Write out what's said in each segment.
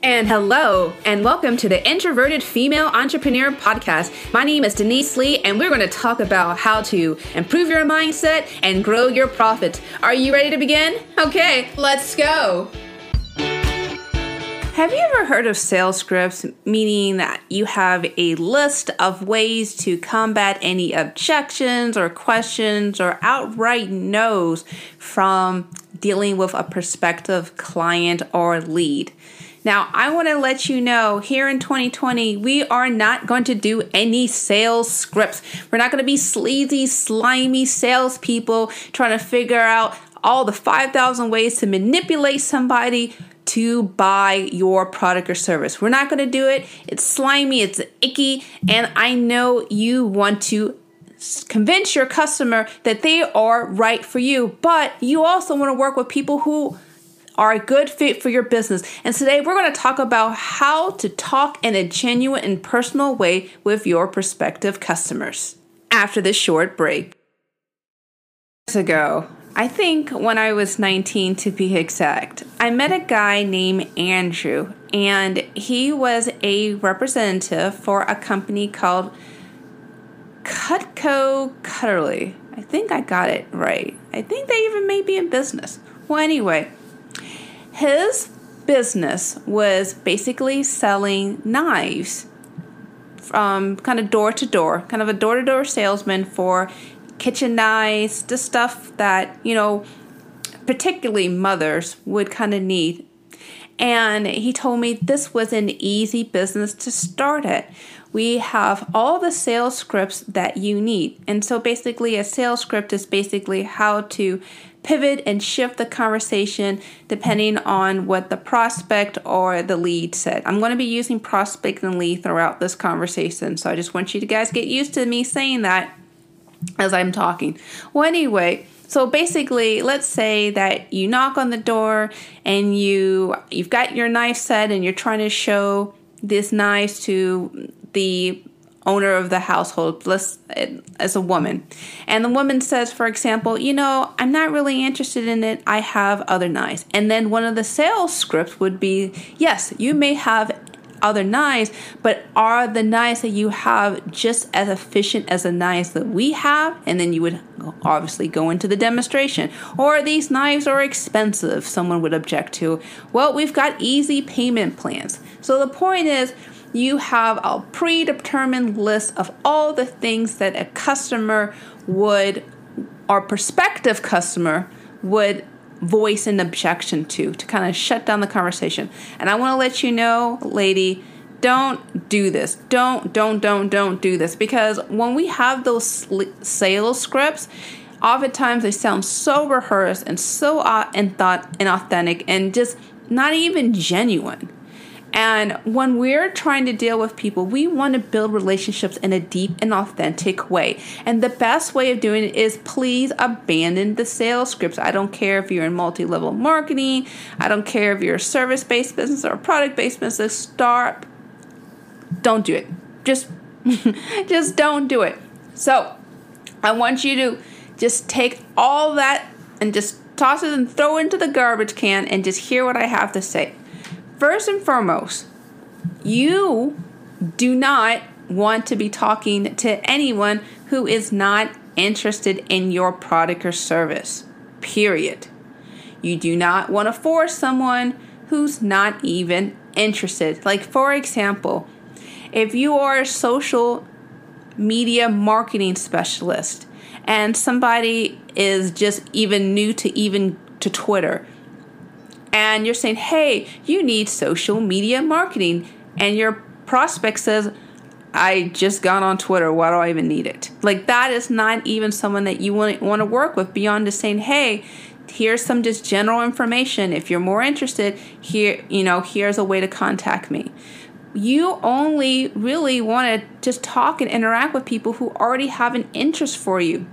And hello, and welcome to the Introverted Female Entrepreneur Podcast. My name is Denise Lee, and we're going to talk about how to improve your mindset and grow your profits. Are you ready to begin? Okay, let's go. Have you ever heard of sales scripts, meaning that you have a list of ways to combat any objections or questions or outright no's from dealing with a prospective client or lead? Now, I want to let you know here in 2020, we are not going to do any sales scripts. We're not going to be sleazy, slimy salespeople trying to figure out all the 5,000 ways to manipulate somebody to buy your product or service. We're not going to do it. It's slimy, it's icky, and I know you want to convince your customer that they are right for you, but you also want to work with people who are a good fit for your business. And today we're going to talk about how to talk in a genuine and personal way with your prospective customers after this short break. Years ago, I think when I was 19 to be exact, I met a guy named Andrew, and he was a representative for a company called Cutco Cutlery. I think I got it right. I think they even may be in business. Well, anyway, his business was basically selling knives from kind of door to door, kind of a door to door salesman for kitchen knives, the stuff that, you know, particularly mothers would kind of need. And he told me this was an easy business to start it. We have all the sales scripts that you need. And so basically, a sales script is basically how to pivot and shift the conversation depending on what the prospect or the lead said. I'm going to be using prospect and lead throughout this conversation, so I just want you to guys get used to me saying that as I'm talking. Well, anyway, so basically, let's say that you knock on the door and you you've got your knife set and you're trying to show this knife to the owner of the household as a woman. And the woman says for example you know i'm not really interested in it. I have other knives. And then one of the sales scripts would be yes you may have other knives but are the knives that you have just as efficient as the knives that we have? And then you would obviously go into the demonstration. Or these knives are expensive? Someone would object to. Well we've got easy payment plans. So the point is you have a predetermined list of all the things that a customer would or prospective customer would voice an objection to to kind of shut down the conversation. And I want to let you know, lady, don't do this. Don't don't don't don't do this because when we have those sales scripts, oftentimes they sound so rehearsed and so uh, and thought and authentic and just not even genuine. And when we're trying to deal with people, we want to build relationships in a deep and authentic way. And the best way of doing it is please abandon the sales scripts. I don't care if you're in multi level marketing, I don't care if you're a service based business or a product based business. Start. Don't do it. Just, just don't do it. So I want you to just take all that and just toss it and throw it into the garbage can and just hear what I have to say. First and foremost, you do not want to be talking to anyone who is not interested in your product or service. Period. You do not want to force someone who's not even interested. Like, for example, if you are a social media marketing specialist and somebody is just even new to even to Twitter, and you're saying, hey, you need social media marketing, and your prospect says, I just got on Twitter. Why do I even need it? Like that is not even someone that you want want to work with beyond just saying, "Hey, here's some just general information. If you're more interested, here, you know, here's a way to contact me." You only really want to just talk and interact with people who already have an interest for you.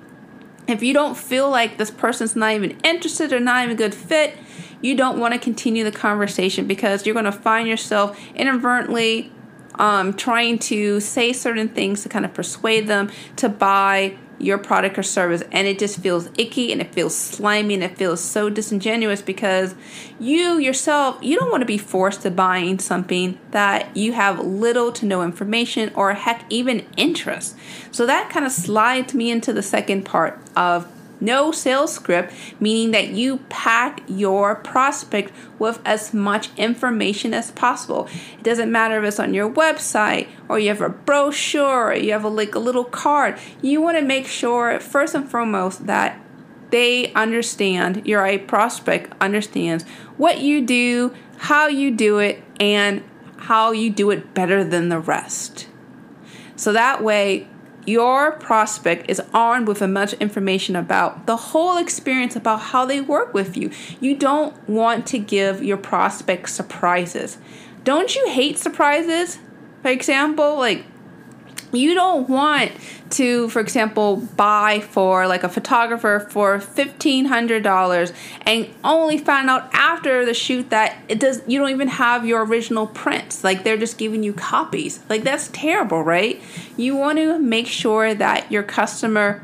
If you don't feel like this person's not even interested or not even a good fit, you don't want to continue the conversation because you're going to find yourself inadvertently um, trying to say certain things to kind of persuade them to buy your product or service. And it just feels icky and it feels slimy and it feels so disingenuous because you yourself you don't want to be forced to buying something that you have little to no information or heck even interest. So that kind of slides me into the second part of no sales script, meaning that you pack your prospect with as much information as possible. It doesn't matter if it's on your website or you have a brochure or you have a, like a little card. You want to make sure, first and foremost, that they understand, your a prospect understands what you do, how you do it, and how you do it better than the rest. So that way, your prospect is armed with as much information about the whole experience about how they work with you. You don't want to give your prospect surprises. Don't you hate surprises? For example, like you don't want to for example buy for like a photographer for $1500 and only find out after the shoot that it does you don't even have your original prints. Like they're just giving you copies. Like that's terrible right? You want to make sure that your customer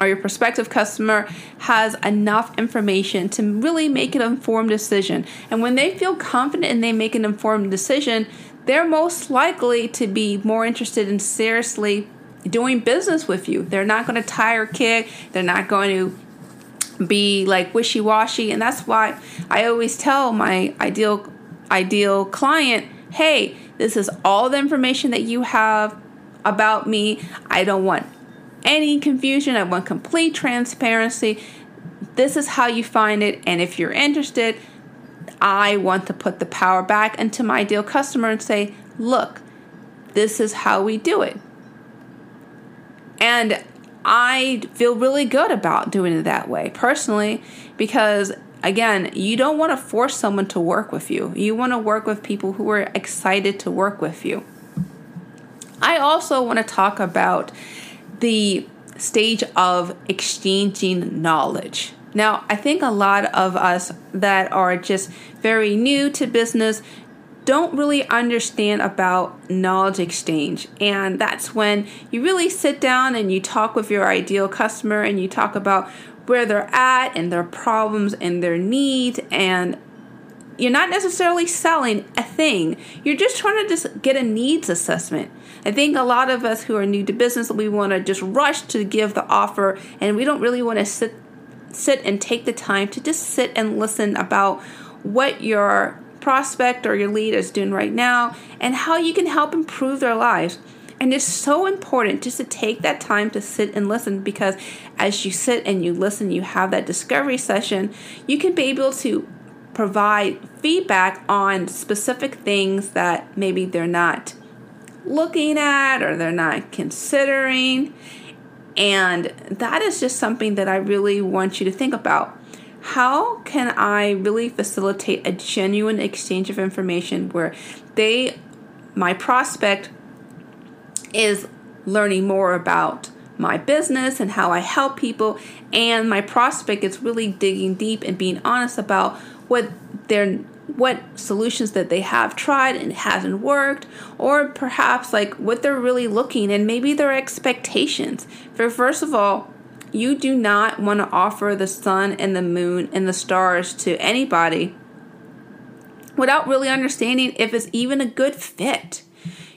or your prospective customer has enough information to really make an informed decision. And when they feel confident and they make an informed decision, they're most likely to be more interested in seriously doing business with you. They're not going to tire kick, they're not going to be like wishy-washy and that's why I always tell my ideal ideal client, "Hey, this is all the information that you have about me. I don't want any confusion. I want complete transparency. This is how you find it and if you're interested, I want to put the power back into my ideal customer and say, look, this is how we do it. And I feel really good about doing it that way personally because again, you don't want to force someone to work with you. You want to work with people who are excited to work with you. I also want to talk about the stage of exchanging knowledge. Now, I think a lot of us that are just very new to business don't really understand about knowledge exchange. And that's when you really sit down and you talk with your ideal customer and you talk about where they're at and their problems and their needs and you're not necessarily selling a thing. You're just trying to just get a needs assessment. I think a lot of us who are new to business, we want to just rush to give the offer and we don't really want to sit sit and take the time to just sit and listen about what your prospect or your lead is doing right now and how you can help improve their lives. And it's so important just to take that time to sit and listen because as you sit and you listen, you have that discovery session, you can be able to provide feedback on specific things that maybe they're not looking at or they're not considering. And that is just something that I really want you to think about. How can I really facilitate a genuine exchange of information where they, my prospect, is learning more about my business and how I help people, and my prospect is really digging deep and being honest about what what solutions that they have tried and hasn't worked or perhaps like what they're really looking and maybe their expectations. For first of all you do not want to offer the sun and the moon and the stars to anybody without really understanding if it's even a good fit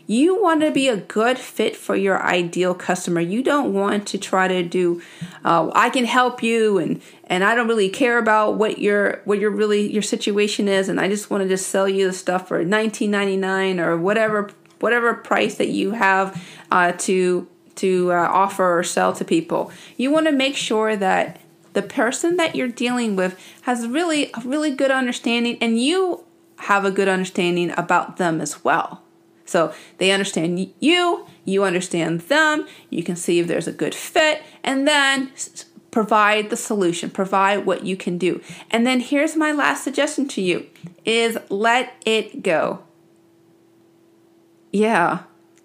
you want to be a good fit for your ideal customer. You don't want to try to do, uh, I can help you, and and I don't really care about what your what your really your situation is, and I just want to just sell you the stuff for nineteen ninety nine or whatever whatever price that you have uh, to to uh, offer or sell to people. You want to make sure that the person that you're dealing with has really a really good understanding, and you have a good understanding about them as well. So they understand you, you understand them, you can see if there's a good fit, and then provide the solution, provide what you can do. And then here's my last suggestion to you is let it go. Yeah,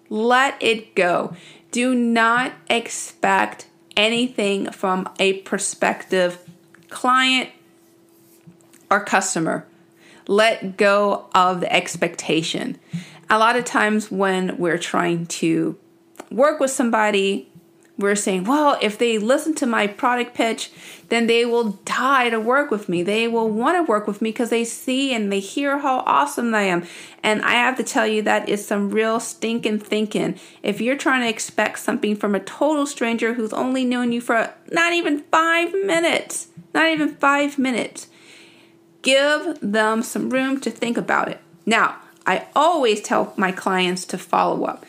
let it go. Do not expect anything from a prospective client or customer. Let go of the expectation a lot of times when we're trying to work with somebody, we're saying, well, if they listen to my product pitch, then they will die to work with me. They will want to work with me because they see and they hear how awesome I am. And I have to tell you, that is some real stinking thinking. If you're trying to expect something from a total stranger who's only known you for not even five minutes, not even five minutes, give them some room to think about it. Now, I always tell my clients to follow up.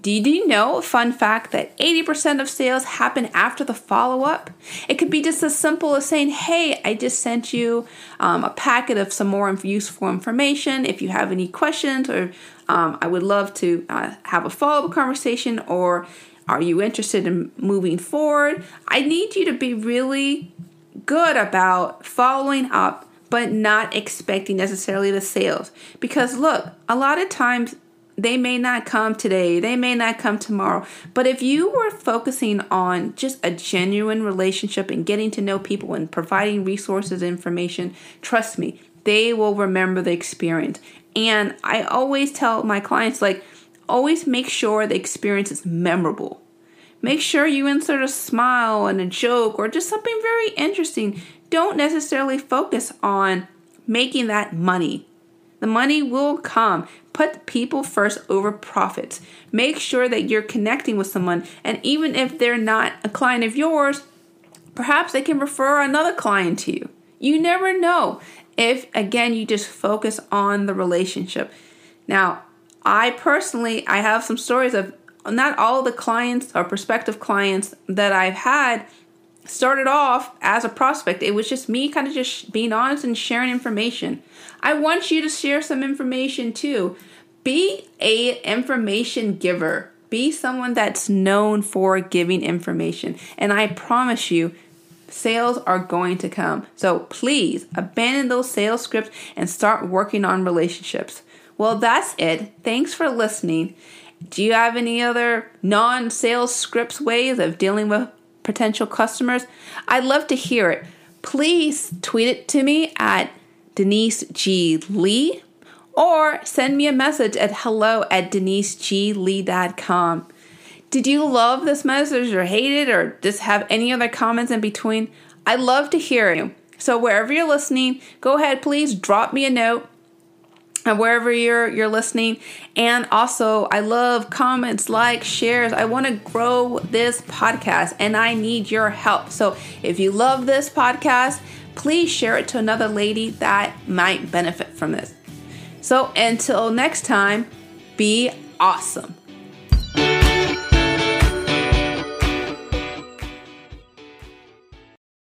Did you know, fun fact, that 80% of sales happen after the follow up? It could be just as simple as saying, Hey, I just sent you um, a packet of some more useful information. If you have any questions, or um, I would love to uh, have a follow up conversation, or are you interested in moving forward? I need you to be really good about following up but not expecting necessarily the sales. Because look, a lot of times they may not come today, they may not come tomorrow. But if you were focusing on just a genuine relationship and getting to know people and providing resources, information, trust me, they will remember the experience. And I always tell my clients, like, always make sure the experience is memorable. Make sure you insert a smile and a joke or just something very interesting. Don't necessarily focus on making that money. The money will come. Put people first over profits. Make sure that you're connecting with someone, and even if they're not a client of yours, perhaps they can refer another client to you. You never know if, again, you just focus on the relationship. Now, I personally, I have some stories of not all the clients or prospective clients that I've had started off as a prospect. It was just me kind of just being honest and sharing information. I want you to share some information too. Be a information giver. Be someone that's known for giving information. And I promise you, sales are going to come. So please abandon those sales scripts and start working on relationships. Well, that's it. Thanks for listening. Do you have any other non sales scripts ways of dealing with potential customers? I'd love to hear it. Please tweet it to me at Denise G. Lee or send me a message at hello at deniseglee.com. Did you love this message or hate it or just have any other comments in between? I'd love to hear you. So wherever you're listening, go ahead, please drop me a note wherever you're you're listening. And also i love comments likes shares. I want to grow this podcast and i need your help. So if you love this podcast please share it to another lady that might benefit from this. So until next time be awesome